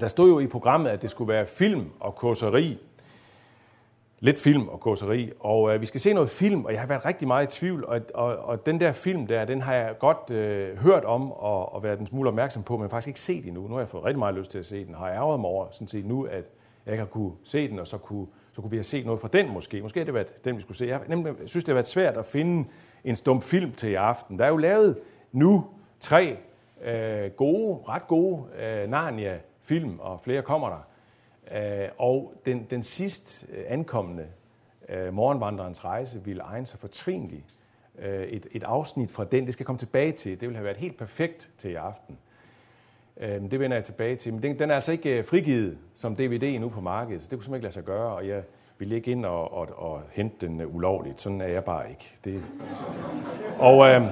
Der stod jo i programmet, at det skulle være film og kurseri. Lidt film og kurseri. Og øh, vi skal se noget film, og jeg har været rigtig meget i tvivl. Og, og, og den der film der, den har jeg godt øh, hørt om og, og været en smule opmærksom på, men faktisk ikke set endnu. Nu har jeg fået rigtig meget lyst til at se den. Har jeg ærget mig over sådan set nu, at jeg ikke har kunne se den, og så kunne, så kunne vi have set noget fra den måske. Måske har det været den, vi skulle se. Jeg nemlig, synes, det har været svært at finde en stum film til i aften. Der er jo lavet nu tre øh, gode, ret gode øh, film, og flere kommer der. Øh, og den, den sidst øh, ankommende øh, Morgenvandrerens rejse ville egne sig fortrinligt Øh, et, et afsnit fra den, det skal komme tilbage til. Det vil have været helt perfekt til i aften. Øh, det vender jeg tilbage til. Men den, den er altså ikke øh, frigivet som DVD nu på markedet, så det kunne simpelthen ikke lade sig gøre, og jeg ville ikke ind og, og, og hente den øh, ulovligt. Sådan er jeg bare ikke. Det... Og øh,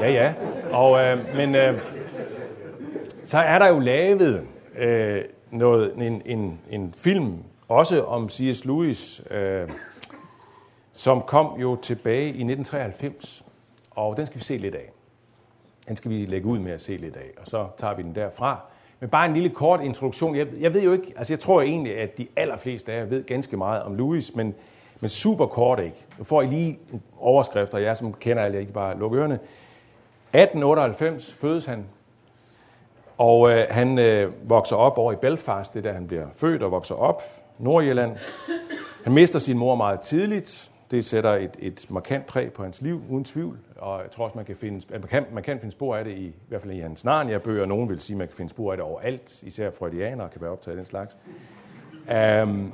ja, ja. Og, øh, men øh, så er der jo lavet øh, noget, en, en, en film, også om C.S. Lewis, øh, som kom jo tilbage i 1993. Og den skal vi se lidt af. Den skal vi lægge ud med at se lidt af, og så tager vi den derfra. Men bare en lille kort introduktion. Jeg, jeg ved jo ikke, altså jeg tror egentlig, at de allerfleste af jer ved ganske meget om Louis, men, men super kort ikke. Nu får I lige overskrifter, jeg som kender alle, jeg ikke bare lukke ørerne. 1898 fødes han, og øh, han øh, vokser op over i Belfast, det er der han bliver født og vokser op, Nordjylland. Han mister sin mor meget tidligt, det sætter et, et markant præg på hans liv, uden tvivl. Og jeg tror også, man kan finde, man kan, man kan finde spor af det, i, i hvert fald i hans Narnia-bøger. Nogen vil sige, at man kan finde spor af det overalt, især freudianere kan være optaget af den slags. Um,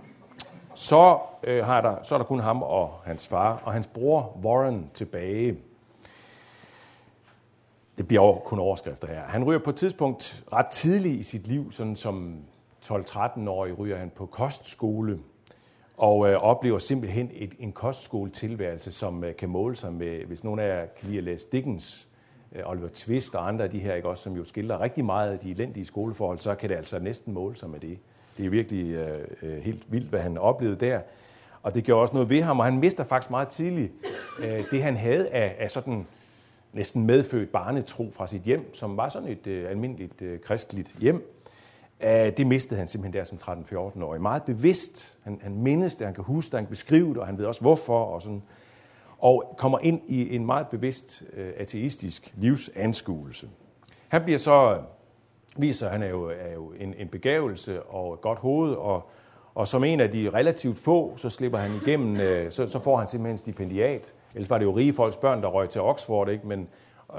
så, øh, har der, så er der kun ham og hans far, og hans bror Warren tilbage. Det bliver over, kun overskrifter her. Han ryger på et tidspunkt ret tidligt i sit liv, sådan som 12-13-årig ryger han på kostskole, og øh, oplever simpelthen et, en kostskoletilværelse, som øh, kan måle sig med, hvis nogen af jer kan lide at læse Dickens, øh, Oliver Twist og andre af de her, ikke, også, som jo skildrer rigtig meget af de elendige skoleforhold, så kan det altså næsten måle sig med det. Det er virkelig øh, øh, helt vildt, hvad han oplevede der. Og det gjorde også noget ved ham, og han mister faktisk meget tidligt øh, det, han havde af, af sådan næsten medfødt barnetro fra sit hjem, som var sådan et øh, almindeligt øh, kristeligt hjem. Æh, det mistede han simpelthen der som 13-14-årig. Meget bevidst. Han, han mindes det, han kan huske det, han kan beskrive det, og han ved også hvorfor. Og, sådan. og kommer ind i en meget bevidst øh, ateistisk livsanskuelse. Han bliver så, viser, han er jo, er jo en, en begævelse og et godt hoved, og, og som en af de relativt få, så slipper han igennem, øh, så, så får han simpelthen stipendiat. Ellers var det jo rige folks børn, der røg til Oxford, ikke? Men,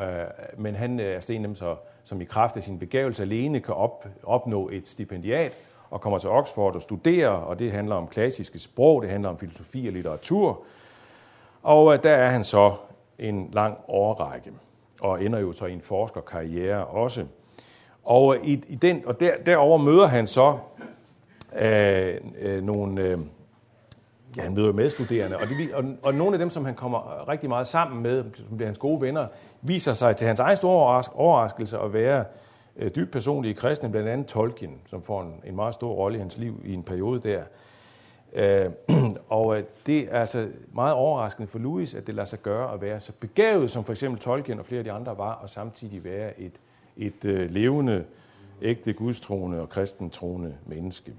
øh, men han øh, er altså en af dem, så som i kraft af sin begævelse alene kan op, opnå et stipendiat og kommer til Oxford og studerer, og det handler om klassiske sprog, det handler om filosofi og litteratur. Og øh, der er han så en lang årrække, og ender jo så i en forskerkarriere også. Og, øh, i, i den, og der, derover møder han så øh, øh, nogle... Øh, ja, han møder medstuderende, og, og, og nogle af dem, som han kommer rigtig meget sammen med, som bliver hans gode venner, viser sig til hans egen store overraskelse at være øh, dybt personlige kristne, blandt andet Tolkien, som får en, en meget stor rolle i hans liv i en periode der. Øh, og øh, det er altså meget overraskende for Louis, at det lader sig gøre at være så begavet, som for eksempel Tolkien og flere af de andre var, og samtidig være et, et øh, levende, ægte gudstroende og kristentroende menneske.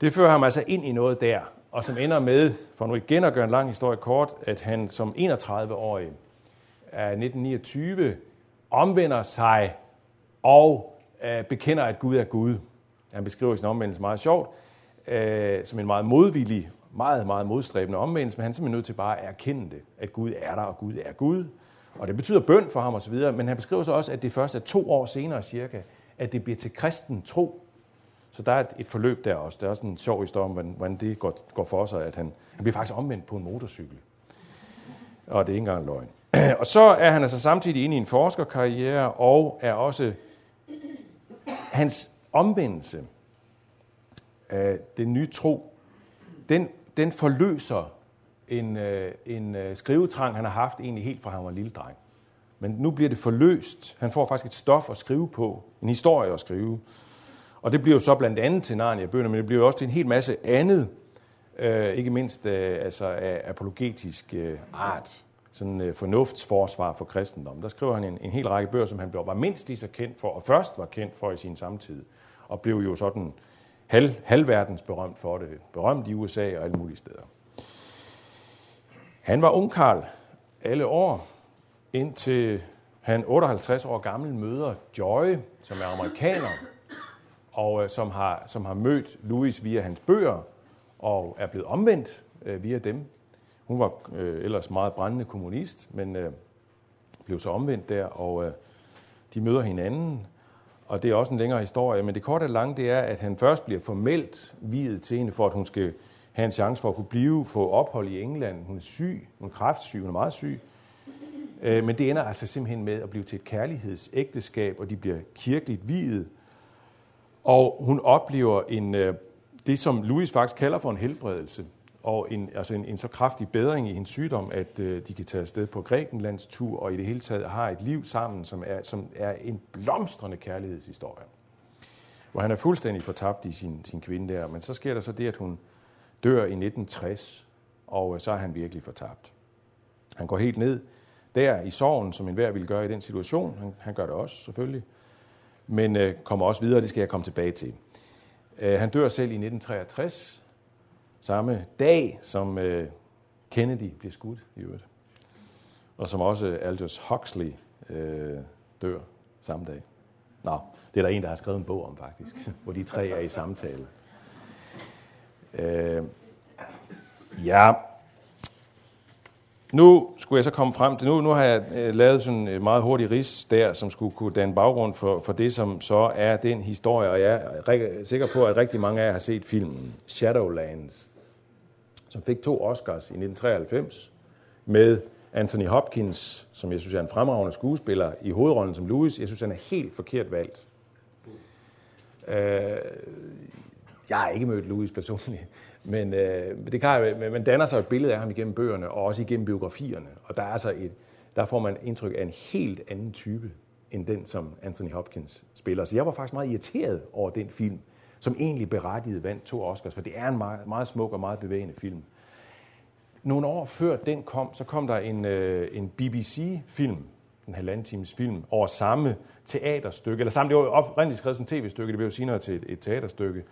Det fører ham altså ind i noget der, og som ender med, for nu igen at gøre en lang historie kort, at han som 31-årig af 1929 omvender sig og øh, bekender, at Gud er Gud. Han beskriver sin omvendelse meget sjovt, øh, som en meget modvillig, meget, meget modstræbende omvendelse, men han er simpelthen nødt til bare at erkende det, at Gud er der, og Gud er Gud. Og det betyder bøn for ham osv., men han beskriver så også, at det først er to år senere cirka, at det bliver til kristen tro. Så der er et, et forløb der også. Der er også en sjov historie om, hvordan, hvordan det går, går for sig, at han, han bliver faktisk omvendt på en motorcykel. Og det er ikke engang løgn. Og så er han altså samtidig inde i en forskerkarriere, og er også hans omvendelse af den nye tro, den, den forløser en, øh, en øh, skrivetrang, han har haft egentlig helt fra han var en lille dreng. Men nu bliver det forløst. Han får faktisk et stof at skrive på, en historie at skrive. Og det bliver jo så blandt andet til Narnia-bøgerne, men det bliver jo også til en hel masse andet, øh, ikke mindst øh, altså af apologetisk øh, art sådan øh, fornuftsforsvar for kristendom. Der skriver han en, en hel række bøger, som han blev, var mindst lige så kendt for, og først var kendt for i sin samtid, og blev jo sådan halv, halvverdens berømt for det. Berømt i USA og alle mulige steder. Han var ungkarl alle år, indtil han 58 år gammel møder Joy, som er amerikaner, og øh, som, har, som har mødt Louis via hans bøger, og er blevet omvendt øh, via dem. Hun var øh, ellers meget brændende kommunist, men øh, blev så omvendt der, og øh, de møder hinanden, og det er også en længere historie. Men det korte og lange, det er, at han først bliver formelt videt til hende, for at hun skal have en chance for at kunne blive, få ophold i England. Hun er syg, hun er kræftsyg, hun er meget syg. Øh, men det ender altså simpelthen med at blive til et kærlighedsægteskab, og de bliver kirkeligt videt. Og hun oplever en, øh, det, som Louis faktisk kalder for en helbredelse, og en, altså en, en så kraftig bedring i hendes sygdom, at øh, de kan tage afsted på Grækenlands tur, og i det hele taget har et liv sammen, som er, som er en blomstrende kærlighedshistorie. Hvor han er fuldstændig fortabt i sin, sin kvinde der, men så sker der så det, at hun dør i 1960, og øh, så er han virkelig fortabt. Han går helt ned der i sorgen, som enhver ville gøre i den situation. Han, han gør det også, selvfølgelig. Men øh, kommer også videre, det skal jeg komme tilbage til. Øh, han dør selv i 1963, samme dag, som øh, Kennedy bliver skudt i øvrigt. Og som også øh, Aldous Huxley øh, dør samme dag. Nå, det er der en, der har skrevet en bog om faktisk, hvor de tre er i samtale. Øh, ja, nu skulle jeg så komme frem til, nu, nu har jeg øh, lavet sådan en meget hurtig ris der, som skulle kunne danne baggrund for, for det, som så er den historie, og jeg er sikker på, at rigtig mange af jer har set filmen Shadowlands som fik to Oscars i 1993 med Anthony Hopkins, som jeg synes er en fremragende skuespiller, i hovedrollen som Louis. Jeg synes, han er helt forkert valgt. Øh, jeg har ikke mødt Louis personligt, men øh, det kan, man danner sig et billede af ham igennem bøgerne, og også igennem biografierne. Og der, er altså et, der får man indtryk af en helt anden type, end den, som Anthony Hopkins spiller. Så jeg var faktisk meget irriteret over den film, som egentlig berettiget vandt to Oscars, for det er en meget, meget smuk og meget bevægende film. Nogle år før den kom, så kom der en, øh, en BBC-film, en halvanden times film, over samme teaterstykke, eller samme, det var oprindeligt skrevet som tv-stykke, det blev jo senere til et, et teaterstykke,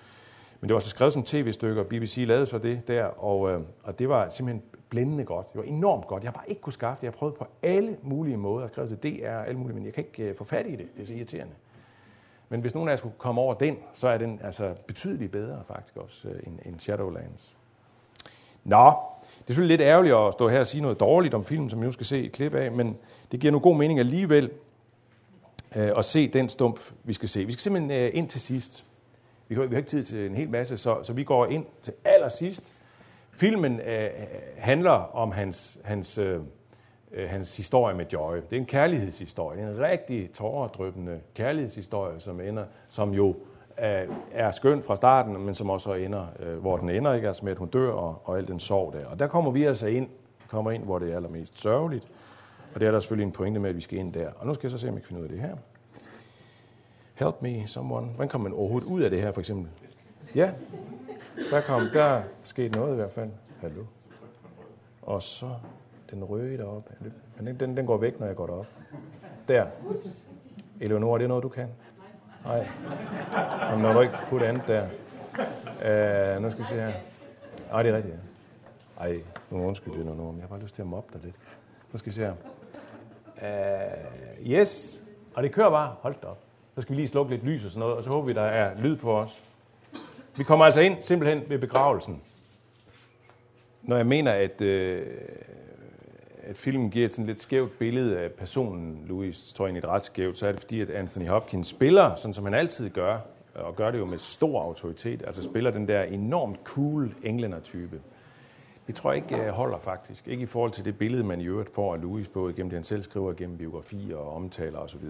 men det var så skrevet som tv-stykke, og BBC lavede så det der, og, øh, og det var simpelthen blændende godt. Det var enormt godt. Jeg har bare ikke kunne skaffe det. Jeg har prøvet på alle mulige måder. Jeg har skrevet til DR og alle mulige, men jeg kan ikke øh, få fat i det. Det er så irriterende. Men hvis nogen af jer skulle komme over den, så er den altså betydeligt bedre faktisk også øh, end, end Shadowlands. Nå, det er selvfølgelig lidt ærgerligt at stå her og sige noget dårligt om filmen, som jeg nu skal se et klip af, men det giver nu god mening alligevel øh, at se den stump, vi skal se. Vi skal simpelthen øh, ind til sidst. Vi har, vi har ikke tid til en hel masse, så, så vi går ind til allersidst. Filmen øh, øh handler om hans, hans øh, øh, hans historie med Joy. Det er en kærlighedshistorie. Det er en rigtig tåredrøbende kærlighedshistorie, som, ender, som jo er, er skøn fra starten, men som også ender, øh, hvor den ender, ikke? Altså med, at hun dør og, og al den sorg der. Og der kommer vi altså ind, kommer ind, hvor det er allermest sørgeligt. Og det er der selvfølgelig en pointe med, at vi skal ind der. Og nu skal jeg så se, om jeg kan finde ud af det her. Help me, someone. Hvordan kommer man overhovedet ud af det her, for eksempel? Ja, der kom, der skete noget i hvert fald. Hallo. Og så den røde deroppe. Men den, den, den går væk, når jeg går derop. Der. Eleonora, det er noget, du kan? Nej. Jamen, når du ikke putte andet der. Uh, nu skal vi se her. Ej, det er rigtigt, ja. Ej, nu undskyld, det nu, men jeg har bare lyst til at mobbe dig lidt. Nu skal vi se her. Uh, yes. Og det kører bare. Hold da op. Så skal vi lige slukke lidt lys og sådan noget, og så håber vi, der er lyd på os. Vi kommer altså ind simpelthen ved begravelsen. Når jeg mener, at øh, at filmen giver et sådan lidt skævt billede af personen Louis, tror jeg egentlig ret skævt, så er det fordi, at Anthony Hopkins spiller, sådan som han altid gør, og gør det jo med stor autoritet, altså spiller den der enormt cool englænder-type. Det tror jeg ikke øh, holder faktisk. Ikke i forhold til det billede, man i øvrigt får af Louis, både gennem det, han selv skriver, gennem biografier og omtaler osv.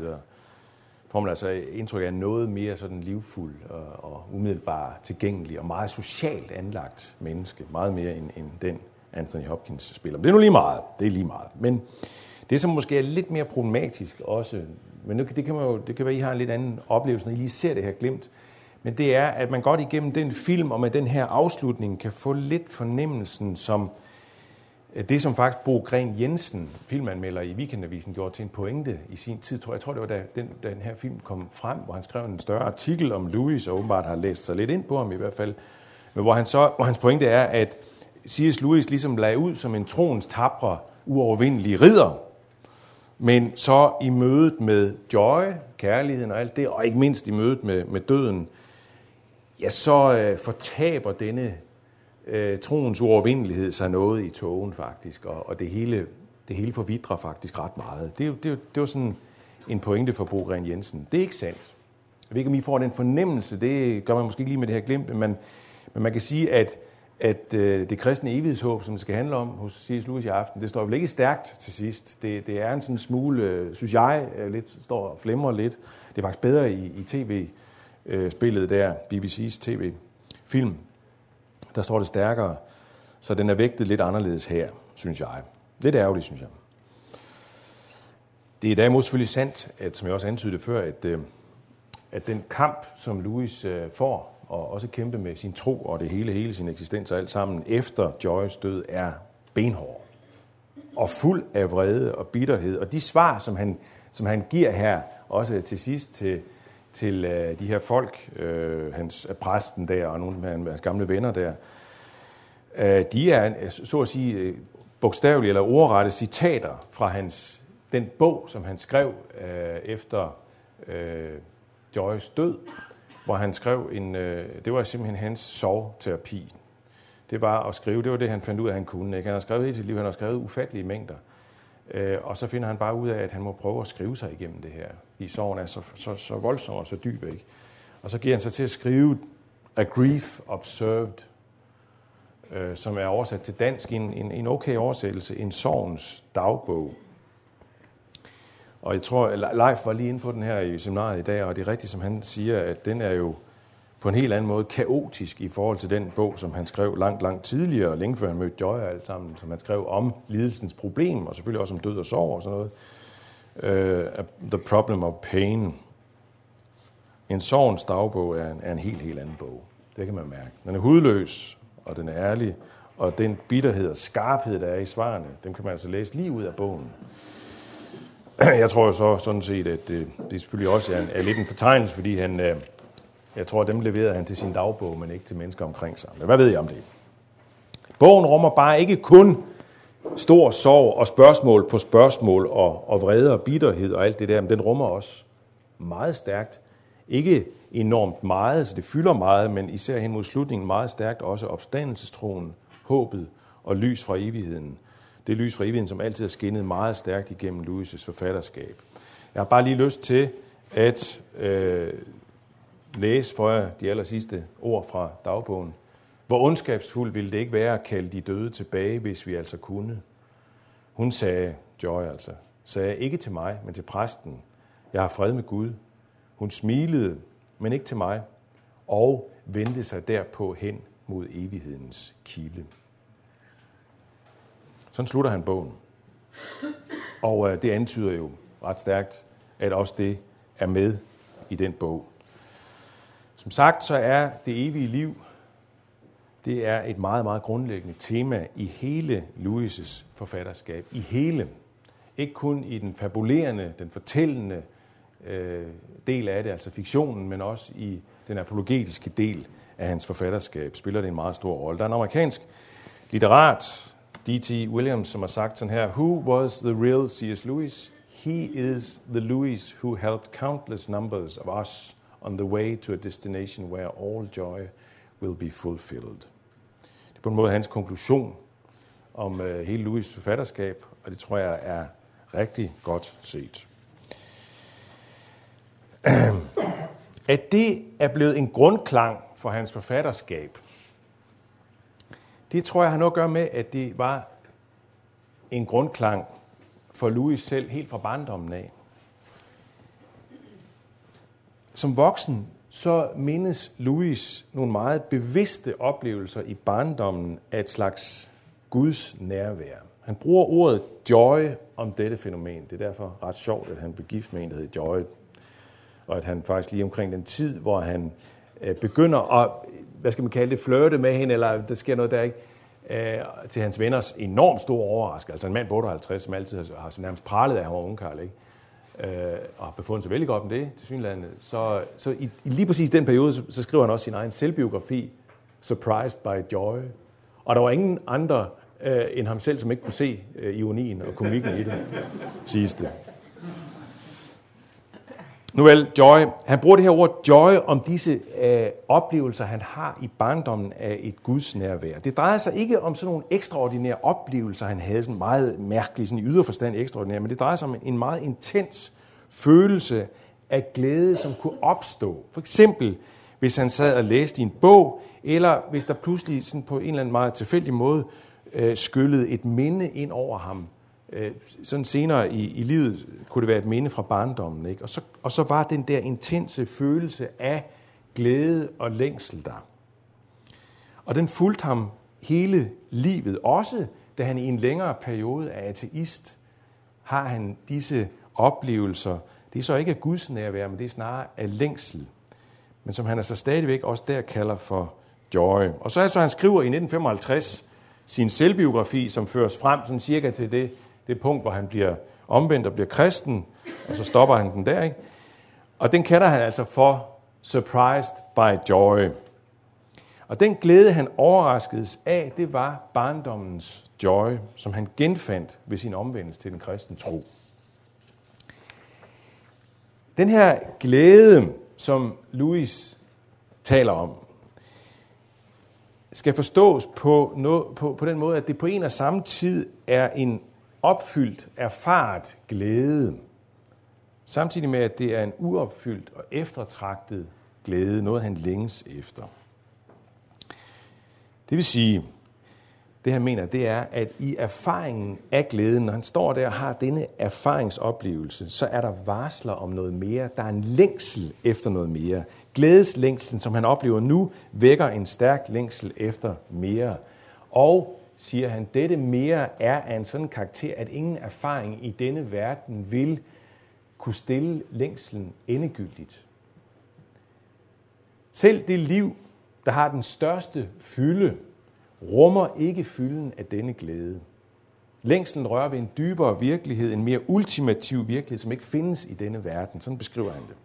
Får man altså indtryk af noget mere sådan livfuld og, og umiddelbart tilgængelig og meget socialt anlagt menneske. Meget mere end, end den Anthony Hopkins spiller. Men det er nu lige meget. Det er lige meget. Men det, som måske er lidt mere problematisk også, men det kan, man jo, det kan være, at I har en lidt anden oplevelse, når I lige ser det her glemt, men det er, at man godt igennem den film og med den her afslutning kan få lidt fornemmelsen som, det, som faktisk Bo Gren Jensen, filmanmelder i Weekendavisen, gjorde til en pointe i sin tid, tror jeg, jeg tror, det var da den, da den her film kom frem, hvor han skrev en større artikel om Louis, og åbenbart har læst sig lidt ind på ham i hvert fald, men hvor, han så, hvor hans pointe er, at C.S. Lewis ligesom lagde ud som en troens tabre, uovervindelige ridder, men så i mødet med joy, kærligheden og alt det, og ikke mindst i mødet med, med døden, ja, så øh, fortaber denne øh, troens uovervindelighed sig noget i togen faktisk, og, og det, hele, det hele forvidrer faktisk ret meget. Det, det, det var sådan en pointe for Bogren Jensen. Det er ikke sandt. Jeg ved ikke, om I får den fornemmelse, det gør man måske ikke lige med det her glimt, men, men man kan sige, at, at øh, det kristne evighedshåb, som det skal handle om hos C.S. Lewis i aften, det står vel ikke stærkt til sidst. Det, det er en sådan smule, øh, synes jeg, øh, lidt, står og flimrer lidt. Det er faktisk bedre i, i tv-spillet øh, der, BBC's tv-film der står det stærkere. Så den er vægtet lidt anderledes her, synes jeg. Lidt ærgerligt, synes jeg. Det er derimod selvfølgelig sandt, at, som jeg også antydede før, at, øh, at den kamp, som Louis øh, får, og også kæmpe med sin tro og det hele, hele sin eksistens og alt sammen, efter Joyce død, er benhård. Og fuld af vrede og bitterhed. Og de svar, som han, som han giver her, også til sidst til, til øh, de her folk, øh, hans præsten der og nogle af hans gamle venner der, øh, de er, så at sige, øh, bogstavelige eller ordrette citater fra hans, den bog, som han skrev øh, efter øh, Joyce død, hvor han skrev en, øh, det var simpelthen hans sovterapi. Det var at skrive, det var det, han fandt ud af, han kunne. Ikke? Han har skrevet hele sit liv, han har skrevet ufattelige mængder. Øh, og så finder han bare ud af, at han må prøve at skrive sig igennem det her. I sorgen er så, så, så voldsom og så dyb. Ikke? Og så giver han sig til at skrive A Grief Observed, øh, som er oversat til dansk, en, en, en okay oversættelse, en sorgens dagbog. Og jeg tror, Leif var lige inde på den her i seminaret i dag, og det er rigtigt, som han siger, at den er jo på en helt anden måde kaotisk i forhold til den bog, som han skrev langt, langt tidligere, længe før han mødte Joy og alt sammen, som han skrev om lidelsens problem, og selvfølgelig også om død og sorg og sådan noget. Uh, The Problem of Pain. En sorgens dagbog er en, er en helt, helt anden bog. Det kan man mærke. Den er hudløs, og den er ærlig, og den bitterhed og skarphed, der er i svarene, dem kan man altså læse lige ud af bogen. Jeg tror jo så sådan set, at det, det selvfølgelig også er, en, er lidt en fortegnelse, fordi han, øh, jeg tror, dem leverede han til sin dagbog, men ikke til mennesker omkring sig. Men hvad ved jeg om det? Bogen rummer bare ikke kun stor sorg og spørgsmål på spørgsmål og, og vrede og bitterhed og alt det der, men den rummer også meget stærkt. Ikke enormt meget, så det fylder meget, men især hen mod slutningen meget stærkt også opstandelsestroen, håbet og lys fra evigheden. Det lys fra evigheden, som altid har skinnet meget stærkt igennem Louis' forfatterskab. Jeg har bare lige lyst til at øh, læse for jer de aller sidste ord fra dagbogen. Hvor ondskabsfuldt ville det ikke være at kalde de døde tilbage, hvis vi altså kunne? Hun sagde, Joy altså, sagde ikke til mig, men til præsten. Jeg har fred med Gud. Hun smilede, men ikke til mig, og vendte sig derpå hen mod evighedens kilde. Sådan slutter han bogen. Og øh, det antyder jo ret stærkt, at også det er med i den bog. Som sagt, så er det evige liv, det er et meget, meget grundlæggende tema i hele Louis' forfatterskab. I hele. Ikke kun i den fabulerende, den fortællende øh, del af det, altså fiktionen, men også i den apologetiske del af hans forfatterskab, spiller det en meget stor rolle. Der er en amerikansk litterat, D.T. Williams, som har sagt sådan her, Who was the real C.S. Lewis? He is the Lewis who helped countless numbers of us on the way to a destination where all joy will be fulfilled. Det er på en måde hans konklusion om øh, hele Louis' forfatterskab, og det tror jeg er rigtig godt set. At det er blevet en grundklang for hans forfatterskab, det tror jeg har noget at gøre med, at det var en grundklang for Louis selv helt fra barndommen af. Som voksen, så mindes Louis nogle meget bevidste oplevelser i barndommen af et slags Guds nærvær. Han bruger ordet joy om dette fænomen. Det er derfor ret sjovt, at han blev gift med en, der hed Joy. Og at han faktisk lige omkring den tid, hvor han øh, begynder at, hvad skal man kalde det, flirte med hende, eller der sker noget der, ikke? øh, til hans venners enormt store overraskelse. Altså en mand på 58, som altid har, har nærmest pralet af, at han var ungkarl, ikke? Øh, og har befundet sig vældig godt med det, til synlandet. Så, så i, i lige præcis den periode, så, så skriver han også sin egen selvbiografi, Surprised by Joy. Og der var ingen andre øh, end ham selv, som ikke kunne se øh, ironien og komikken i det, siges det. Nu vel, Joy. Han bruger det her ord joy om disse øh, oplevelser, han har i barndommen af et Guds nærvær. Det drejer sig ikke om sådan nogle ekstraordinære oplevelser, han havde, sådan meget mærkelige, sådan i yderforstand ekstraordinære, men det drejer sig om en meget intens følelse af glæde, som kunne opstå. For eksempel, hvis han sad og læste i en bog, eller hvis der pludselig sådan på en eller anden meget tilfældig måde øh, skyllede et minde ind over ham, øh, sådan senere i, i livet kunne det være et minde fra barndommen. Ikke? Og, så, og så var den der intense følelse af glæde og længsel der. Og den fulgte ham hele livet. Også da han i en længere periode er ateist, har han disse oplevelser. Det er så ikke af Guds nærvær, men det er snarere af længsel. Men som han altså stadigvæk også der kalder for joy. Og så er så, han skriver i 1955 sin selvbiografi, som føres frem sådan cirka til det det punkt, hvor han bliver omvendt og bliver kristen, og så stopper han den der, ikke? Og den kalder han altså for Surprised by Joy. Og den glæde, han overraskedes af, det var barndommens joy, som han genfandt ved sin omvendelse til den kristne tro. Den her glæde, som Louis taler om, skal forstås på, noget, på, på den måde, at det på en og samme tid er en opfyldt, erfaret glæde, samtidig med, at det er en uopfyldt og eftertragtet glæde, noget han længes efter. Det vil sige, det han mener, det er, at i erfaringen af glæden, når han står der og har denne erfaringsoplevelse, så er der varsler om noget mere. Der er en længsel efter noget mere. Glædeslængslen, som han oplever nu, vækker en stærk længsel efter mere. Og siger han, dette mere er af en sådan karakter, at ingen erfaring i denne verden vil kunne stille længslen endegyldigt. Selv det liv, der har den største fylde, rummer ikke fylden af denne glæde. Længslen rører ved en dybere virkelighed, en mere ultimativ virkelighed, som ikke findes i denne verden. Sådan beskriver han det.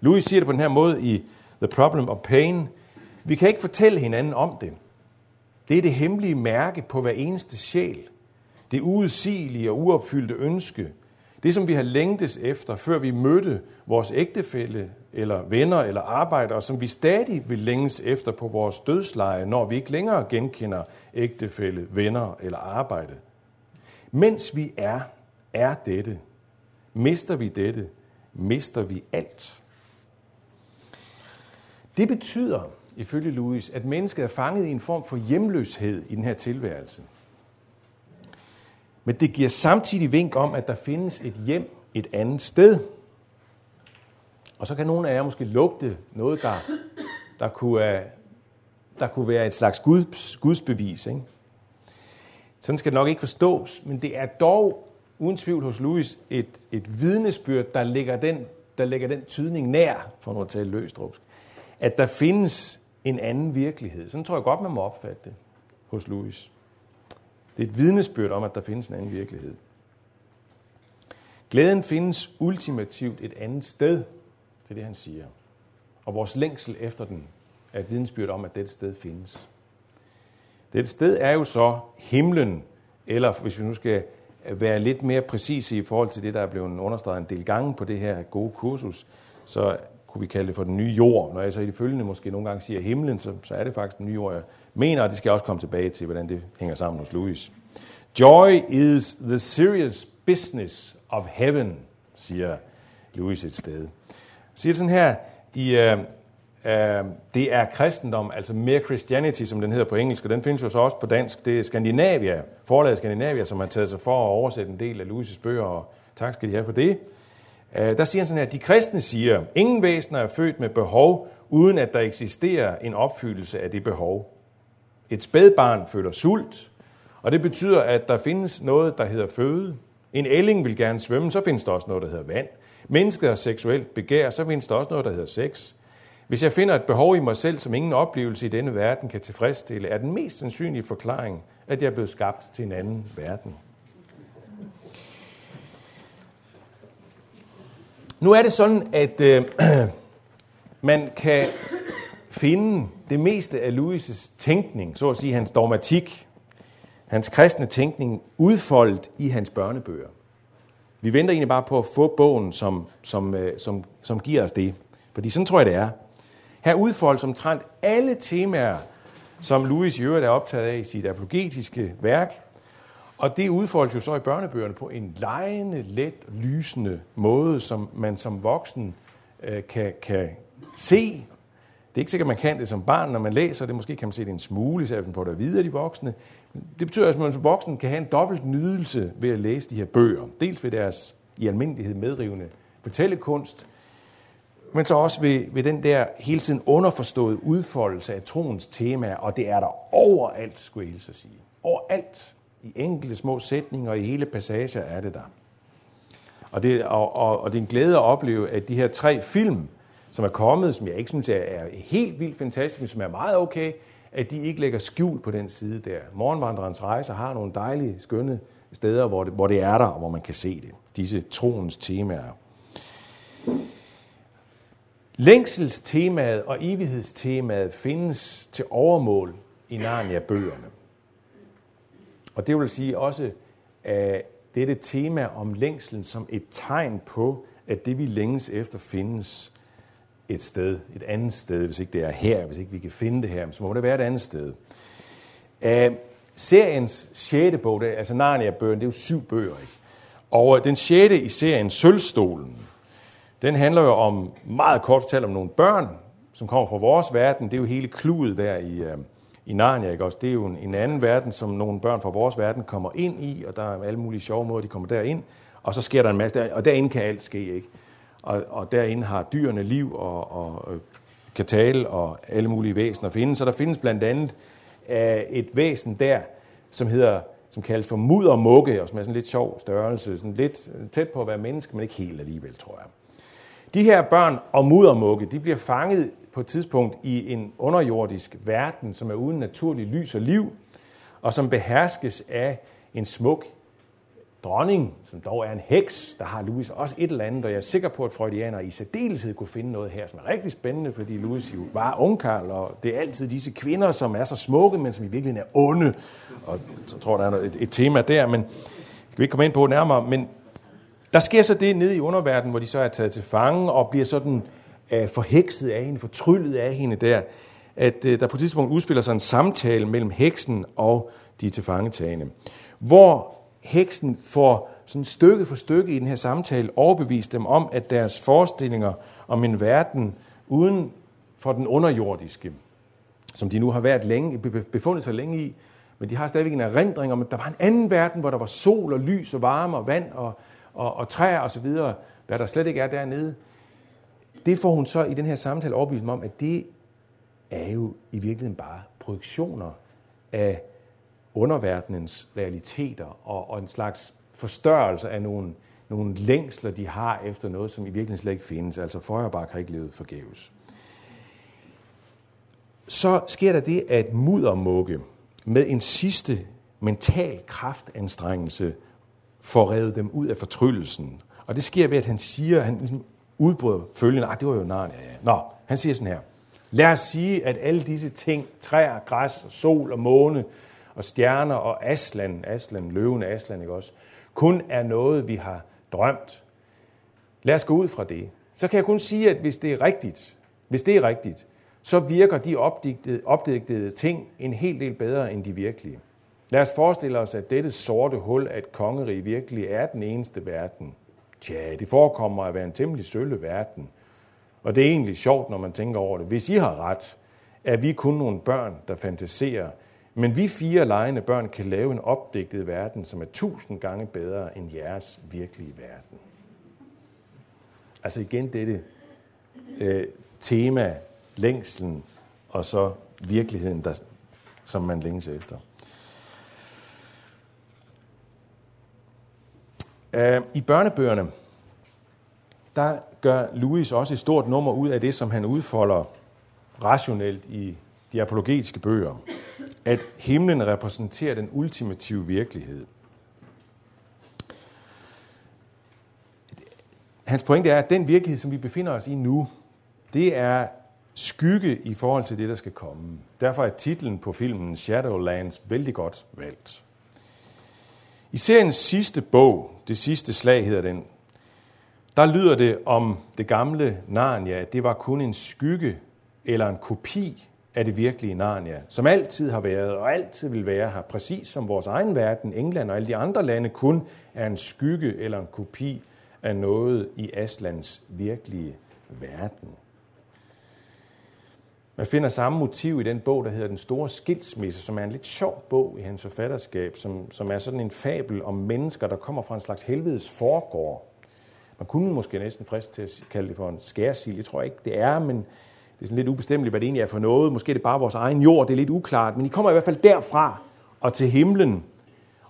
Louis siger det på den her måde i The Problem of Pain. Vi kan ikke fortælle hinanden om det. Det er det hemmelige mærke på hver eneste sjæl. Det uudsigelige og uopfyldte ønske. Det, som vi har længtes efter, før vi mødte vores ægtefælle, eller venner, eller arbejdere, som vi stadig vil længes efter på vores dødsleje, når vi ikke længere genkender ægtefælle, venner eller arbejde. Mens vi er, er dette. Mister vi dette, mister vi alt. Det betyder, ifølge Louis, at mennesket er fanget i en form for hjemløshed i den her tilværelse. Men det giver samtidig vink om, at der findes et hjem et andet sted. Og så kan nogle af jer måske lugte noget, der, der, kunne, der kunne være et slags guds, gudsbevis. Ikke? Sådan skal det nok ikke forstås, men det er dog uden tvivl hos Louis et, et vidnesbyrd, der lægger, den, der lægger den tydning nær, for nu at tale løstrupsk, at der findes en anden virkelighed. Sådan tror jeg godt, man må opfatte det hos Louis. Det er et vidnesbyrd om, at der findes en anden virkelighed. Glæden findes ultimativt et andet sted, det er det, han siger. Og vores længsel efter den er et vidnesbyrd om, at dette sted findes. Dette sted er jo så himlen, eller hvis vi nu skal være lidt mere præcise i forhold til det, der er blevet understreget en del gange på det her gode kursus, så kunne vi kalde det for den nye jord. Når jeg så i det følgende måske nogle gange siger himlen, så, så er det faktisk den nye jord, jeg mener, og det skal jeg også komme tilbage til, hvordan det hænger sammen hos Louis. Joy is the serious business of heaven, siger Louis et sted. Siger sådan her, i, uh, uh, det er kristendom, altså mere Christianity, som den hedder på engelsk, og den findes jo så også på dansk. Det er Skandinavia, forlaget Skandinavia, som har taget sig for at oversætte en del af Louis' bøger, og tak skal de have for det. Øh, der siger han sådan her, de kristne siger, ingen væsener er født med behov, uden at der eksisterer en opfyldelse af det behov. Et spædbarn føler sult, og det betyder, at der findes noget, der hedder føde. En ælling vil gerne svømme, så findes der også noget, der hedder vand. Mennesket har seksuelt begær, så findes der også noget, der hedder sex. Hvis jeg finder et behov i mig selv, som ingen oplevelse i denne verden kan tilfredsstille, er den mest sandsynlige forklaring, at jeg er blevet skabt til en anden verden. Nu er det sådan, at øh, man kan finde det meste af Louis' tænkning, så at sige hans dogmatik, hans kristne tænkning, udfoldet i hans børnebøger. Vi venter egentlig bare på at få bogen, som, som, øh, som, som giver os det. Fordi sådan tror jeg, det er. Her udfoldes omtrent alle temaer, som Louis i øvrigt er optaget af i sit apologetiske værk. Og det udfoldes jo så i børnebøgerne på en lejende, let, lysende måde, som man som voksen øh, kan, kan se. Det er ikke sikkert, man kan det som barn, når man læser det. Måske kan man se det en smule, så på det videre de voksne. Det betyder, at man som voksen kan have en dobbelt nydelse ved at læse de her bøger. Dels ved deres i almindelighed medrivende fortællekunst, men så også ved, ved den der hele tiden underforståede udfoldelse af troens tema, og det er der overalt, skulle jeg hilse at sige. Overalt. I enkelte små sætninger, i hele passager er det der. Og det, og, og, og det er en glæde at opleve, at de her tre film, som er kommet, som jeg ikke synes er, er helt vildt fantastiske, men som er meget okay, at de ikke lægger skjul på den side der. Morgenvandrerens rejser har nogle dejlige, skønne steder, hvor det, hvor det er der, og hvor man kan se det. Disse troens temaer. Længselstemaet og evighedstemaet findes til overmål i Narnia-bøgerne. Og det vil sige også, at dette tema om længslen som et tegn på, at det vi længes efter findes et sted, et andet sted, hvis ikke det er her, hvis ikke vi kan finde det her, så må det være et andet sted. Uh, seriens sjette bog, det er, altså Narnia-bøgen, det er jo syv bøger, ikke? Og øh, den sjette i serien, Sølvstolen, den handler jo om, meget kort fortalt, om nogle børn, som kommer fra vores verden. Det er jo hele kludet der i, uh, i Narnia, ikke også? Det er jo en, en anden verden, som nogle børn fra vores verden kommer ind i, og der er alle mulige sjove måder, de kommer derind, og så sker der en masse, der, og derinde kan alt ske, ikke? Og, og derinde har dyrene liv og, og øh, kan tale, og alle mulige væsener findes. Så der findes blandt andet øh, et væsen der, som hedder som kaldes for muddermukke, og som er sådan lidt sjov størrelse, sådan lidt øh, tæt på at være menneske, men ikke helt alligevel, tror jeg. De her børn og muddermugge, de bliver fanget på et tidspunkt i en underjordisk verden, som er uden naturlig lys og liv, og som beherskes af en smuk dronning, som dog er en heks, der har Louis også et eller andet, og jeg er sikker på, at freudianere i særdeleshed kunne finde noget her, som er rigtig spændende, fordi Louis jo var ungkarl, og det er altid disse kvinder, som er så smukke, men som i virkeligheden er onde, og jeg tror, der er et, et tema der, men skal vi ikke komme ind på nærmere, men der sker så det nede i underverdenen, hvor de så er taget til fange og bliver sådan øh, forhekset af hende, fortryllet af hende der, at øh, der på et tidspunkt udspiller sig en samtale mellem heksen og de tilfangetagende, hvor heksen får sådan stykke for stykke i den her samtale overbevist dem om, at deres forestillinger om en verden uden for den underjordiske, som de nu har været længe, befundet sig længe i, men de har stadigvæk en erindring om, at der var en anden verden, hvor der var sol og lys og varme og vand og, og, og træer osv., hvad der slet ikke er dernede. Det får hun så i den her samtale overbevist om, at det er jo i virkeligheden bare projektioner af underverdenens realiteter og, og en slags forstørrelse af nogle, nogle længsler, de har efter noget, som i virkeligheden slet ikke findes. Altså Feuerbach har ikke levet forgæves. Så sker der det, at muddermukke med en sidste mental kraftanstrengelse får revet dem ud af fortryllelsen. Og det sker ved, at han siger, han ligesom udbryder følgende, ah, det var jo narn, ja. ja. Nå, han siger sådan her, lad os sige, at alle disse ting, træer, græs, sol og måne, og stjerner og Aslan, Aslan, løven Aslan, ikke også, kun er noget, vi har drømt. Lad os gå ud fra det. Så kan jeg kun sige, at hvis det er rigtigt, hvis det er rigtigt, så virker de opdigtede, opdigtede ting en hel del bedre end de virkelige. Lad os forestille os, at dette sorte hul af et kongerige virkelig er den eneste verden. Tja, det forekommer at være en temmelig sølle verden. Og det er egentlig sjovt, når man tænker over det. Hvis I har ret, er vi kun nogle børn, der fantaserer men vi fire lejende børn kan lave en opdigtet verden, som er tusind gange bedre end jeres virkelige verden. Altså igen dette øh, tema, længslen, og så virkeligheden, der, som man længes efter. Uh, I børnebøgerne, der gør Louis også et stort nummer ud af det, som han udfolder rationelt i de apologetiske bøger, at himlen repræsenterer den ultimative virkelighed. Hans pointe er, at den virkelighed, som vi befinder os i nu, det er skygge i forhold til det, der skal komme. Derfor er titlen på filmen Shadowlands vældig godt valgt. I seriens sidste bog, det sidste slag hedder den, der lyder det om det gamle Narnia, at det var kun en skygge eller en kopi af det virkelige Narnia, som altid har været og altid vil være her, præcis som vores egen verden, England og alle de andre lande, kun er en skygge eller en kopi af noget i Aslands virkelige verden. Man finder samme motiv i den bog, der hedder Den Store Skilsmisse, som er en lidt sjov bog i hans forfatterskab, som, som er sådan en fabel om mennesker, der kommer fra en slags helvedes foregård. Man kunne måske næsten frist til at kalde det for en skærsil. Jeg tror ikke, det er, men det er sådan lidt ubestemmeligt, hvad det egentlig er for noget. Måske er det bare vores egen jord, det er lidt uklart. Men I kommer i hvert fald derfra og til himlen.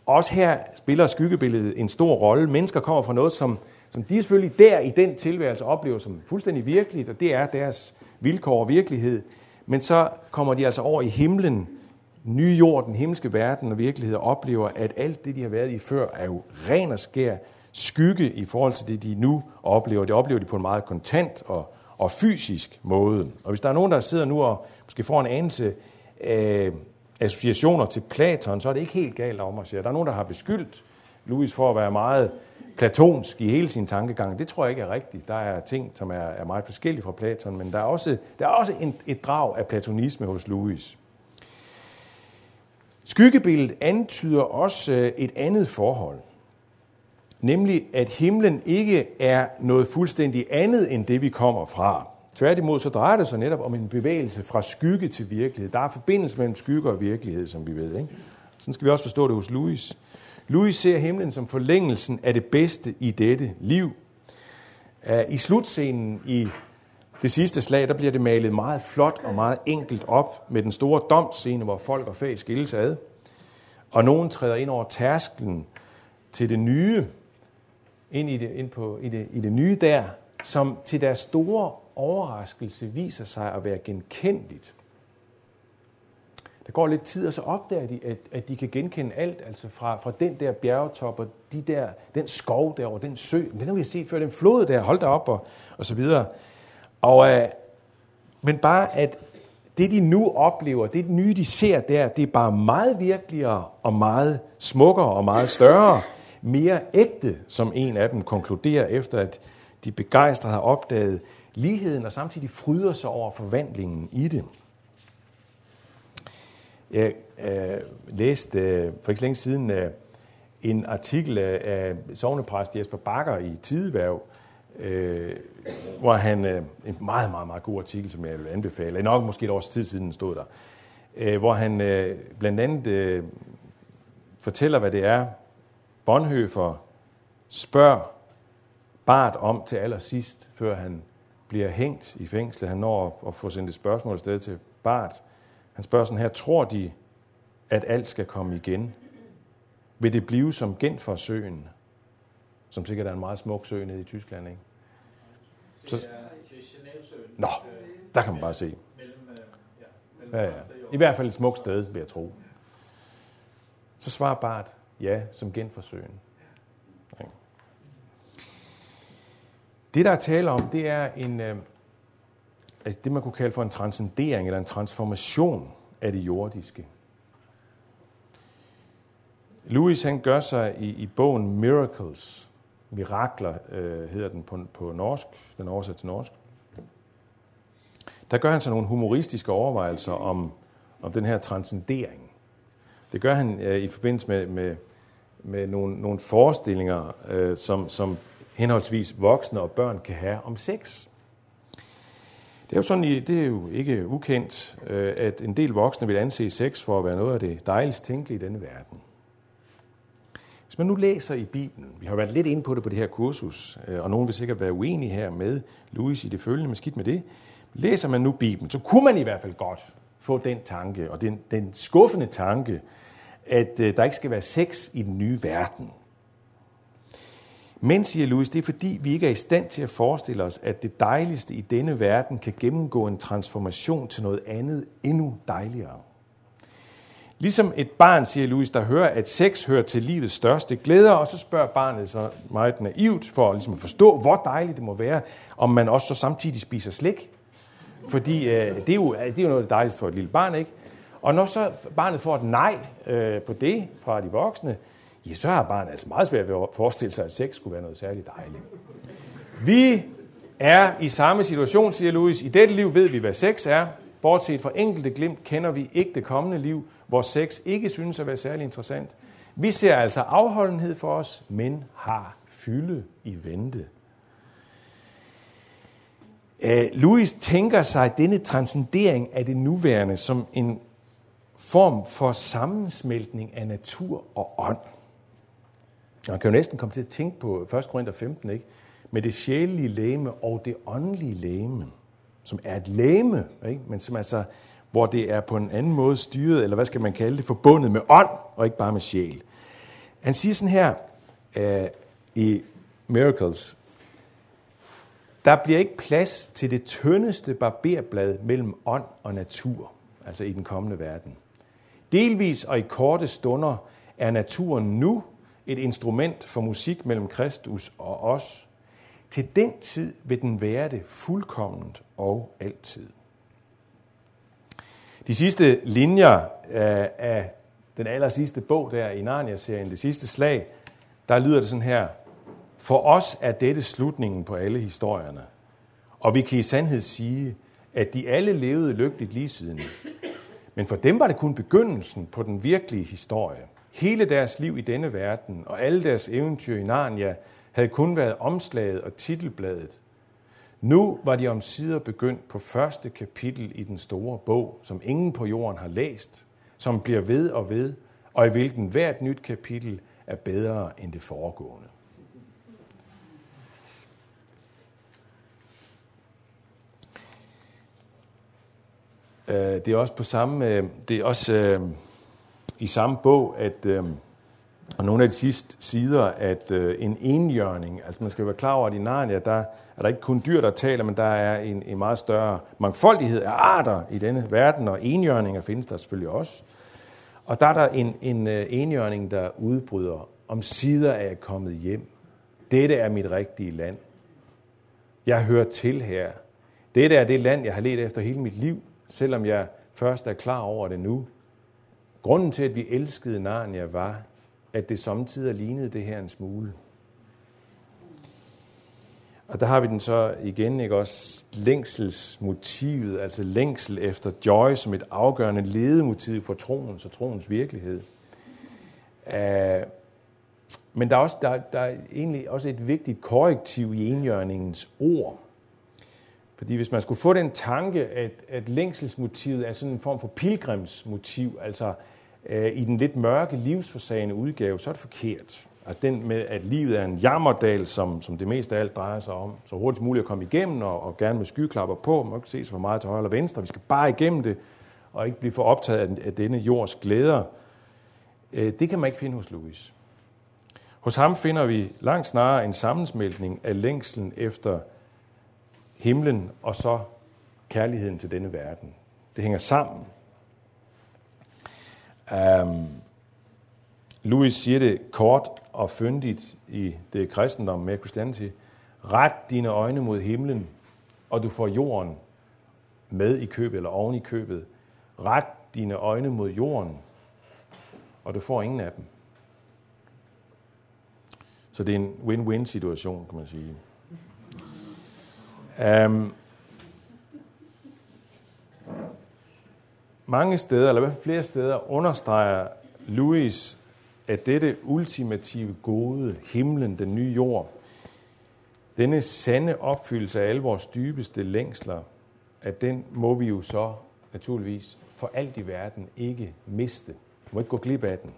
Også her spiller skyggebilledet en stor rolle. Mennesker kommer fra noget, som, som de selvfølgelig der i den tilværelse oplever som fuldstændig virkeligt, og det er deres vilkår og virkelighed. Men så kommer de altså over i himlen, nye jord, den himmelske verden og virkelighed, og oplever, at alt det, de har været i før, er jo ren og skær skygge i forhold til det, de nu oplever. Det oplever de på en meget kontant og, og fysisk måde. Og hvis der er nogen, der sidder nu og måske får en anelse af associationer til Platon, så er det ikke helt galt om at sige. Der er nogen, der har beskyldt Louis for at være meget platonsk i hele sin tankegang. Det tror jeg ikke er rigtigt. Der er ting, som er, er meget forskellige fra Platon, men der er også, der er også en, et drag af platonisme hos Louis. Skyggebilledet antyder også øh, et andet forhold. Nemlig, at himlen ikke er noget fuldstændig andet end det, vi kommer fra. Tværtimod så drejer det sig netop om en bevægelse fra skygge til virkelighed. Der er forbindelse mellem skygge og virkelighed, som vi ved. Ikke? Sådan skal vi også forstå det hos Louis. Louis ser himlen som forlængelsen af det bedste i dette liv. Uh, I slutscenen i det sidste slag, der bliver det malet meget flot og meget enkelt op med den store domscene, hvor folk og fag skilles ad. Og nogen træder ind over tærsklen til det nye, ind i det, ind på, i det, i det nye der, som til deres store overraskelse viser sig at være genkendeligt. Der går lidt tid, og så opdager de, at, at de kan genkende alt, altså fra, fra den der bjergetop og de der, den skov derovre, den sø, den har vi set før, den flod der, hold da op og, og så videre. Og, øh, men bare at det, de nu oplever, det nye, de ser der, det er bare meget virkeligere og meget smukkere og meget større, mere ægte, som en af dem konkluderer, efter at de begejstrede har opdaget ligheden og samtidig fryder sig over forvandlingen i det. Jeg øh, læste øh, for ikke længe siden øh, en artikel af sovnepræst Jesper Bakker i Tideværv, øh, hvor han, øh, en meget, meget, meget god artikel, som jeg vil anbefale, nok måske et års tid siden den stod der, øh, hvor han øh, blandt andet øh, fortæller, hvad det er, Bonhoeffer spørger Bart om til allersidst, før han bliver hængt i fængslet. Han når at få sendt et spørgsmål afsted til Bart. Han spørger sådan her, tror de, at alt skal komme igen? Vil det blive som Gent for søen, som sikkert er en meget smuk sø nede i Tyskland, ikke? Så, det er Nå, der kan man bare se. Ja, ja. I hvert fald et smukt sted, vil jeg tro. Så svarer Bart, ja, som Gent for søen. Det, der er tale om, det er en, øh, altså det, man kunne kalde for en transcendering eller en transformation af det jordiske. Louis han gør sig i, i bogen Miracles, Mirakler øh, hedder den på, på norsk, den er oversat til norsk. Der gør han sig nogle humoristiske overvejelser om, om den her transcendering. Det gør han øh, i forbindelse med, med, med nogle, nogle forestillinger, øh, som, som henholdsvis voksne og børn kan have om sex. Det er jo sådan, det er jo ikke ukendt, øh, at en del voksne vil anse sex for at være noget af det dejligst tænkelige i denne verden. Hvis man nu læser i Bibelen, vi har været lidt inde på det på det her kursus, øh, og nogen vil sikkert være uenige her med Louis i det følgende, men skidt med det. Læser man nu Bibelen, så kunne man i hvert fald godt få den tanke, og den, den skuffende tanke, at øh, der ikke skal være sex i den nye verden. Men, siger Louis, det er fordi, vi ikke er i stand til at forestille os, at det dejligste i denne verden kan gennemgå en transformation til noget andet endnu dejligere. Ligesom et barn, siger Louis, der hører, at sex hører til livets største glæder, og så spørger barnet så meget naivt, for ligesom at forstå, hvor dejligt det må være, om man også så samtidig spiser slik. Fordi øh, det, er jo, altså, det er jo noget dejligt for et lille barn, ikke? Og når så barnet får et nej øh, på det fra de voksne, ja, så har barnet altså meget svært ved at forestille sig, at sex skulle være noget særligt dejligt. Vi er i samme situation, siger Louis. I dette liv ved vi, hvad sex er. Bortset fra enkelte glimt kender vi ikke det kommende liv, hvor sex ikke synes at være særlig interessant. Vi ser altså afholdenhed for os, men har fylde i vente. Uh, Louis tænker sig denne transcendering af det nuværende som en form for sammensmeltning af natur og ånd. Man kan jo næsten komme til at tænke på 1. Korinther 15, ikke? med det sjælelige læme og det åndelige læme, som er et læme, ikke? men som altså, hvor det er på en anden måde styret, eller hvad skal man kalde det, forbundet med ånd, og ikke bare med sjæl. Han siger sådan her uh, i Miracles, der bliver ikke plads til det tyndeste barberblad mellem ånd og natur, altså i den kommende verden. Delvis og i korte stunder er naturen nu et instrument for musik mellem Kristus og os. Til den tid vil den være det fuldkomment og altid. De sidste linjer øh, af den aller sidste bog der i Narnia-serien, det sidste slag, der lyder det sådan her. For os er dette slutningen på alle historierne. Og vi kan i sandhed sige, at de alle levede lykkeligt lige siden. Men for dem var det kun begyndelsen på den virkelige historie. Hele deres liv i denne verden og alle deres eventyr i Narnia havde kun været omslaget og titelbladet. Nu var de omsider begyndt på første kapitel i den store bog, som ingen på jorden har læst, som bliver ved og ved, og i hvilken hvert nyt kapitel er bedre end det foregående. Øh, det er også på samme, øh, det er også øh, i samme bog, at øhm, og nogle af de sidste sider, at øh, en enhjørning, altså man skal være klar over, at i Narnia, der er der ikke kun dyr, der taler, men der er en, en meget større mangfoldighed af arter i denne verden, og enhjørninger findes der selvfølgelig også. Og der er der en, en øh, enhjørning, der udbryder, om sider er jeg kommet hjem. Dette er mit rigtige land. Jeg hører til her. Dette er det land, jeg har let efter hele mit liv selvom jeg først er klar over det nu. Grunden til, at vi elskede Narnia, var, at det samtidig lignede det her en smule. Og der har vi den så igen, ikke også, længselsmotivet, altså længsel efter joy som et afgørende ledemotiv for troens og troens virkelighed. Uh, men der er, også, der, der er egentlig også et vigtigt korrektiv i enjørningens ord. Fordi hvis man skulle få den tanke, at, at længselsmotivet er sådan en form for pilgrimsmotiv, altså øh, i den lidt mørke, livsforsagende udgave, så er det forkert. Altså den med, at livet er en jammerdal, som, som det meste af alt drejer sig om, så hurtigt muligt at komme igennem, og, og gerne med skyklapper på, man kan ikke se så for meget til højre eller venstre, vi skal bare igennem det, og ikke blive for optaget af, af denne jords glæder. Øh, det kan man ikke finde hos Louis. Hos ham finder vi langt snarere en sammensmeltning af længslen efter himlen og så kærligheden til denne verden. Det hænger sammen. Um, Louis siger det kort og fyndigt i det kristendom med Christianity. Ret dine øjne mod himlen, og du får jorden med i købet eller oven i købet. Ret dine øjne mod jorden, og du får ingen af dem. Så det er en win-win situation, kan man sige. Um, mange steder, eller i hvert fald flere steder, understreger Louis, at dette ultimative gode, himlen, den nye jord, denne sande opfyldelse af alle vores dybeste længsler, at den må vi jo så naturligvis for alt i verden ikke miste. Vi må ikke gå glip af den.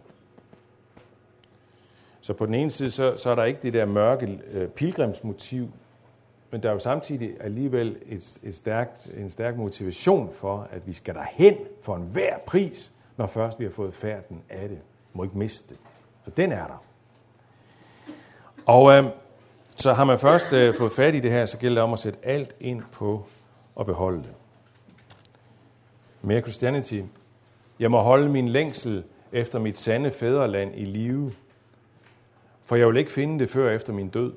Så på den ene side, så, så er der ikke det der mørke øh, pilgrimsmotiv, men der er jo samtidig alligevel et, et stærkt, en stærk motivation for, at vi skal derhen for enhver pris, når først vi har fået færden af det. Vi må ikke miste det. Så den er der. Og øh, Så har man først øh, fået fat i det her, så gælder det om at sætte alt ind på at beholde det. Mere Christianity. Jeg må holde min længsel efter mit sande fædreland i live, for jeg vil ikke finde det før efter min død.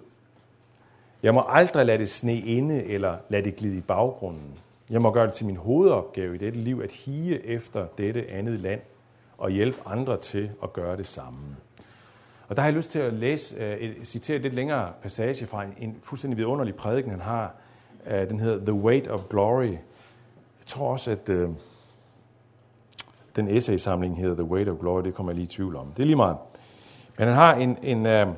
Jeg må aldrig lade det sne inde eller lade det glide i baggrunden. Jeg må gøre det til min hovedopgave i dette liv at hige efter dette andet land og hjælpe andre til at gøre det samme. Og der har jeg lyst til at læse, uh, et, citere lidt længere passage fra en, en fuldstændig vidunderlig prædiken, han har. Uh, den hedder The Weight of Glory. Jeg tror også, at uh, den essay-samling hedder The Weight of Glory. Det kommer jeg lige i tvivl om. Det er lige meget. Men han har en, en, uh,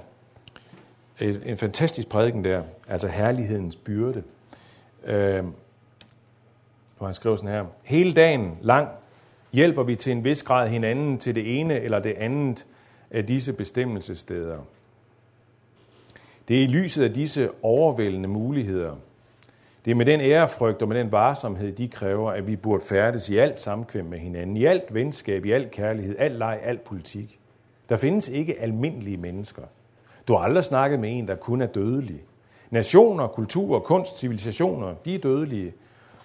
en, fantastisk prædiken der, altså herlighedens byrde. Øh, hvor han skriver sådan her. Hele dagen lang hjælper vi til en vis grad hinanden til det ene eller det andet af disse bestemmelsessteder. Det er i lyset af disse overvældende muligheder. Det er med den ærefrygt og med den varsomhed, de kræver, at vi burde færdes i alt samkvem med hinanden, i alt venskab, i alt kærlighed, alt leg, alt politik. Der findes ikke almindelige mennesker. Du har aldrig snakket med en, der kun er dødelig. Nationer, kulturer, kunst, civilisationer, de er dødelige,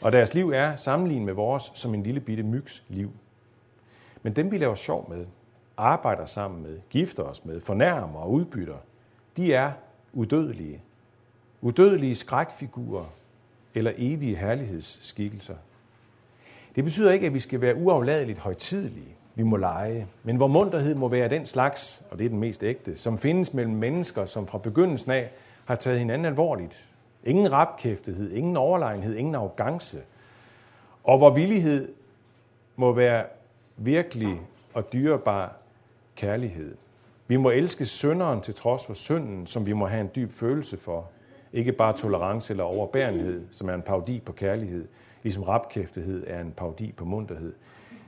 og deres liv er sammenlignet med vores som en lille bitte mygs liv. Men dem, vi laver sjov med, arbejder sammen med, gifter os med, fornærmer og udbytter, de er udødelige. Udødelige skrækfigurer eller evige herlighedsskikkelser. Det betyder ikke, at vi skal være uafladeligt højtidelige. Vi må lege. Men hvor munterhed må være den slags, og det er den mest ægte, som findes mellem mennesker, som fra begyndelsen af har taget hinanden alvorligt. Ingen rapkæftighed, ingen overlegenhed, ingen arrogance. Og hvor villighed må være virkelig og dyrebar kærlighed. Vi må elske synderen til trods for synden, som vi må have en dyb følelse for. Ikke bare tolerance eller overbærenhed, som er en parodi på kærlighed, ligesom rapkæftighed er en parodi på munterhed.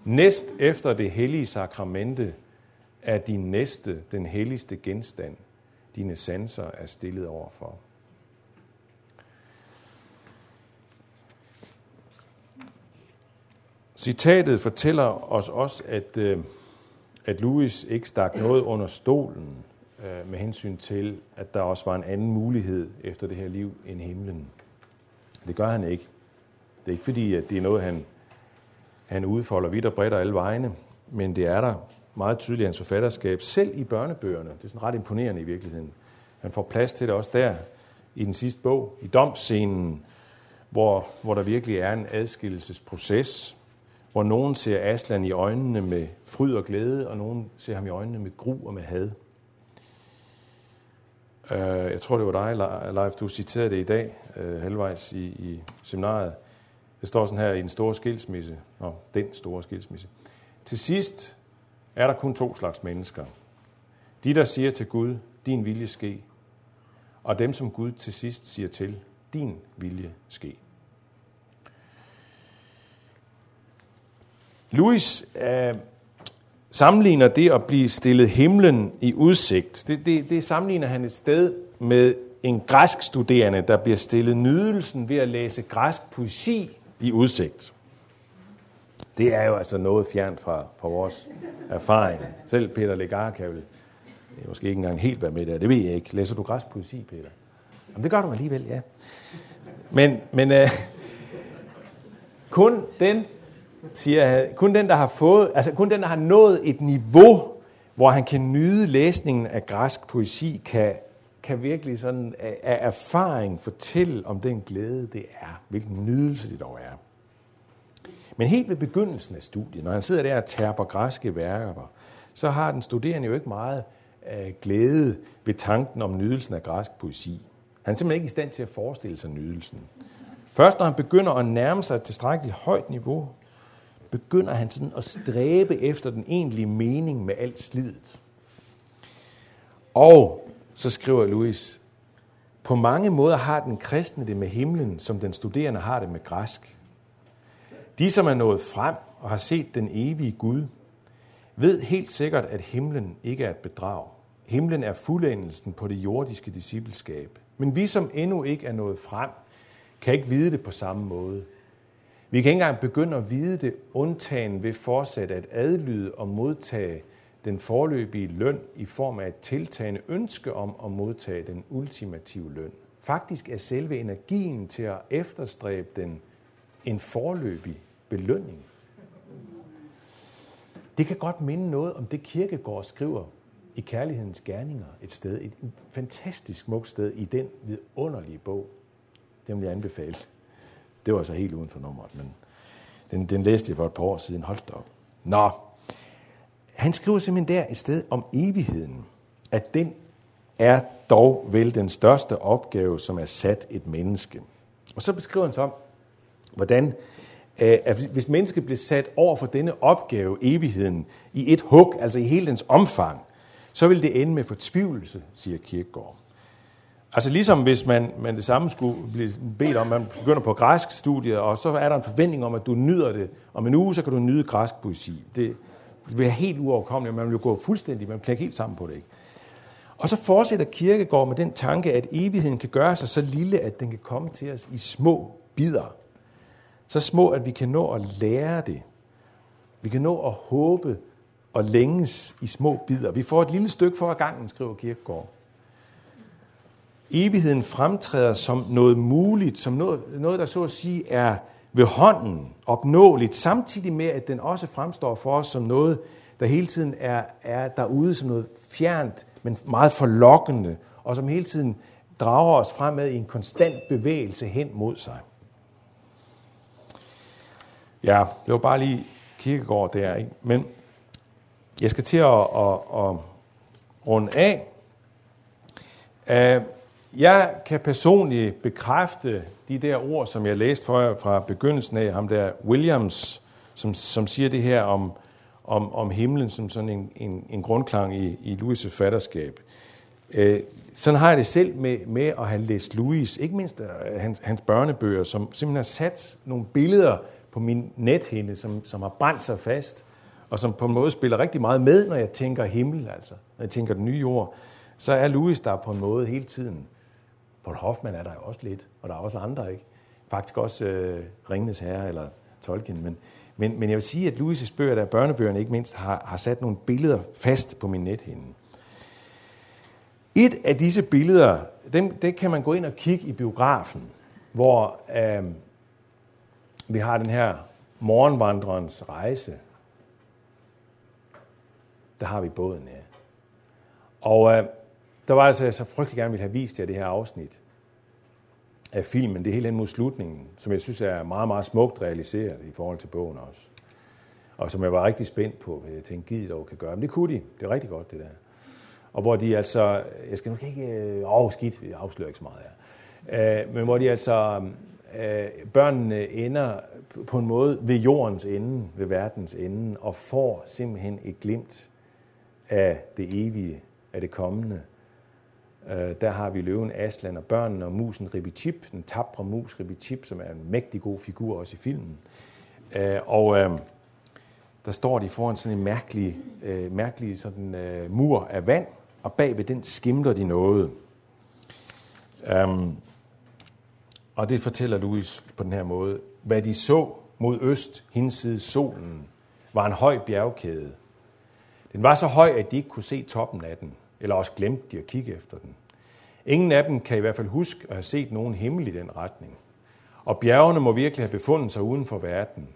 Næst efter det hellige sakramente er din næste den helligste genstand, dine sanser er stillet overfor. Citatet fortæller os også, at øh, at Louis ikke stak noget under stolen øh, med hensyn til, at der også var en anden mulighed efter det her liv end himlen. Det gør han ikke. Det er ikke fordi, at det er noget, han, han udfolder vidt og bredt og alle vegne, men det er der meget tydeligt i hans forfatterskab, selv i børnebøgerne. Det er sådan ret imponerende i virkeligheden. Han får plads til det også der i den sidste bog, i domscenen, hvor, hvor der virkelig er en adskillelsesproces, hvor nogen ser Aslan i øjnene med fryd og glæde, og nogen ser ham i øjnene med gru og med had. Øh, jeg tror, det var dig, Leif, du citerede det i dag, øh, halvvejs i, i seminaret, det står sådan her i den store skilsmisse. og den store skilsmisse. Til sidst er der kun to slags mennesker. De, der siger til Gud, din vilje ske, og dem, som Gud til sidst siger til, din vilje ske. Louis øh, sammenligner det at blive stillet himlen i udsigt. Det, det, det sammenligner han et sted med en græsk studerende, der bliver stillet nydelsen ved at læse græsk poesi i udsigt. Det er jo altså noget fjernt fra, fra vores erfaring. Selv Peter Legar kan vel måske ikke engang helt være med der. Det ved jeg ikke. Læser du græsk poesi, Peter? Jamen, det gør du alligevel, ja. Men, men uh, kun den siger han, kun den, der har fået, altså kun den, der har nået et niveau, hvor han kan nyde læsningen af græsk poesi, kan, kan virkelig sådan af, erfaring fortælle om den glæde, det er. Hvilken nydelse det dog er. Men helt ved begyndelsen af studiet, når han sidder der og tærper græske værker, så har den studerende jo ikke meget øh, glæde ved tanken om nydelsen af græsk poesi. Han er simpelthen ikke i stand til at forestille sig nydelsen. Først når han begynder at nærme sig et tilstrækkeligt højt niveau, begynder han sådan at stræbe efter den egentlige mening med alt slidet. Og så skriver Louis, på mange måder har den kristne det med himlen, som den studerende har det med græsk. De, som er nået frem og har set den evige Gud, ved helt sikkert, at himlen ikke er et bedrag. Himlen er fuldendelsen på det jordiske discipleskab. Men vi, som endnu ikke er nået frem, kan ikke vide det på samme måde. Vi kan ikke engang begynde at vide det, undtagen ved fortsat at adlyde og modtage den forløbige løn i form af et tiltagende ønske om at modtage den ultimative løn. Faktisk er selve energien til at efterstræbe den en forløbig belønning. Det kan godt minde noget om det kirkegård skriver i Kærlighedens Gerninger et sted, et fantastisk smukt sted i den vidunderlige bog. Den vil jeg anbefale. Det var så helt uden for nummeret, men den, den læste jeg for et par år siden. Hold da op. Nå, han skriver simpelthen der et sted om evigheden, at den er dog vel den største opgave, som er sat et menneske. Og så beskriver han så om, hvordan øh, at hvis mennesket bliver sat over for denne opgave, evigheden, i et hug, altså i hele dens omfang, så vil det ende med fortvivlelse, siger Kierkegaard. Altså ligesom hvis man, man det samme skulle blive bedt om, man begynder på græsk studie, og så er der en forventning om, at du nyder det. Om en uge, så kan du nyde græsk poesi. Det bliver helt uoverkommeligt, man vil jo gå fuldstændig, man bliver helt sammen på det. Ikke? Og så fortsætter Kirkegaard med den tanke, at evigheden kan gøre sig så lille, at den kan komme til os i små bidder. Så små, at vi kan nå at lære det. Vi kan nå at håbe og længes i små bidder. Vi får et lille stykke for gangen, skriver Kirkegaard. Evigheden fremtræder som noget muligt, som noget, noget, der så at sige er ved hånden, opnåeligt, samtidig med, at den også fremstår for os som noget, der hele tiden er, er derude som noget fjernt, men meget forlokkende, og som hele tiden drager os fremad i en konstant bevægelse hen mod sig. Ja, det var bare lige kirkegård der, ikke? Men jeg skal til at, at, at runde af. Øh, jeg kan personligt bekræfte de der ord, som jeg læste for jer fra begyndelsen af, ham der Williams, som, som siger det her om, om, om himlen som sådan en, en, en grundklang i, i Louis' fatterskab. Øh, sådan har jeg det selv med, med at have læst Louis, ikke mindst øh, hans, hans børnebøger, som simpelthen har sat nogle billeder på min nethinde, som, som har brændt sig fast, og som på en måde spiller rigtig meget med, når jeg tænker himmel, altså, når jeg tænker den nye jord, så er Louis der på en måde hele tiden. Paul Hoffmann er der jo også lidt, og der er også andre, ikke? Faktisk også øh, Ringnes Herre eller Tolkien, men, men, men jeg vil sige, at Louis' bøger, der børnebøgerne ikke mindst, har, har sat nogle billeder fast på min nethinde. Et af disse billeder, dem, det kan man gå ind og kigge i biografen, hvor øh, vi har den her morgenvandrerens rejse. Der har vi båden, ja. Og øh, der var altså, jeg så frygtelig gerne ville have vist jer det her afsnit af filmen, det hele hen mod slutningen, som jeg synes er meget, meget smukt realiseret i forhold til bogen også. Og som jeg var rigtig spændt på, hvad jeg tænkte, givet dog kan gøre. Men det kunne de. Det er rigtig godt, det der. Og hvor de altså, jeg skal nok ikke, øh, åh, oh, skidt, jeg afslører ikke så meget her. Øh, men hvor de altså, øh, børnene ender på en måde ved jordens ende, ved verdens ende, og får simpelthen et glimt af det evige, af det kommende. Øh, der har vi løven Aslan og børnene og musen Ribichip, den tabre mus Ribichip, som er en mægtig god figur også i filmen. Øh, og øh, der står de foran sådan en mærkelig, øh, mærkelig sådan, øh, mur af vand, og bagved den skimter de noget. Um, og det fortæller Louis på den her måde. Hvad de så mod øst, hinsides solen, var en høj bjergkæde. Den var så høj, at de ikke kunne se toppen af den, eller også glemte de at kigge efter den. Ingen af dem kan i hvert fald huske at have set nogen himmel i den retning. Og bjergene må virkelig have befundet sig uden for verden.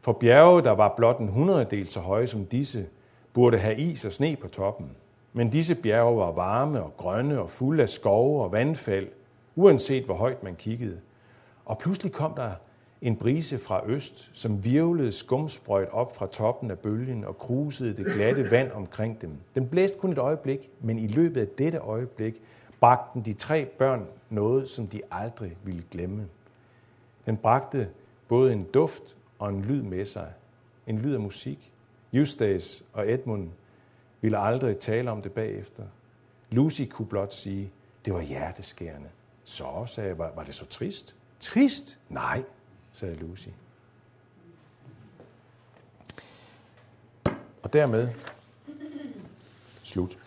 For bjerge, der var blot en hundreddel så høje som disse, burde have is og sne på toppen. Men disse bjerge var varme og grønne og fulde af skove og vandfald, uanset hvor højt man kiggede. Og pludselig kom der en brise fra øst, som virvlede skumsprøjt op fra toppen af bølgen og krusede det glatte vand omkring dem. Den blæste kun et øjeblik, men i løbet af dette øjeblik bragte de tre børn noget, som de aldrig ville glemme. Den bragte både en duft og en lyd med sig. En lyd af musik. Eustace og Edmund ville aldrig tale om det bagefter. Lucy kunne blot sige, det var hjerteskærende. Så, sagde jeg, var, var det så trist? Trist? Nej, sagde Lucy. Og dermed slut.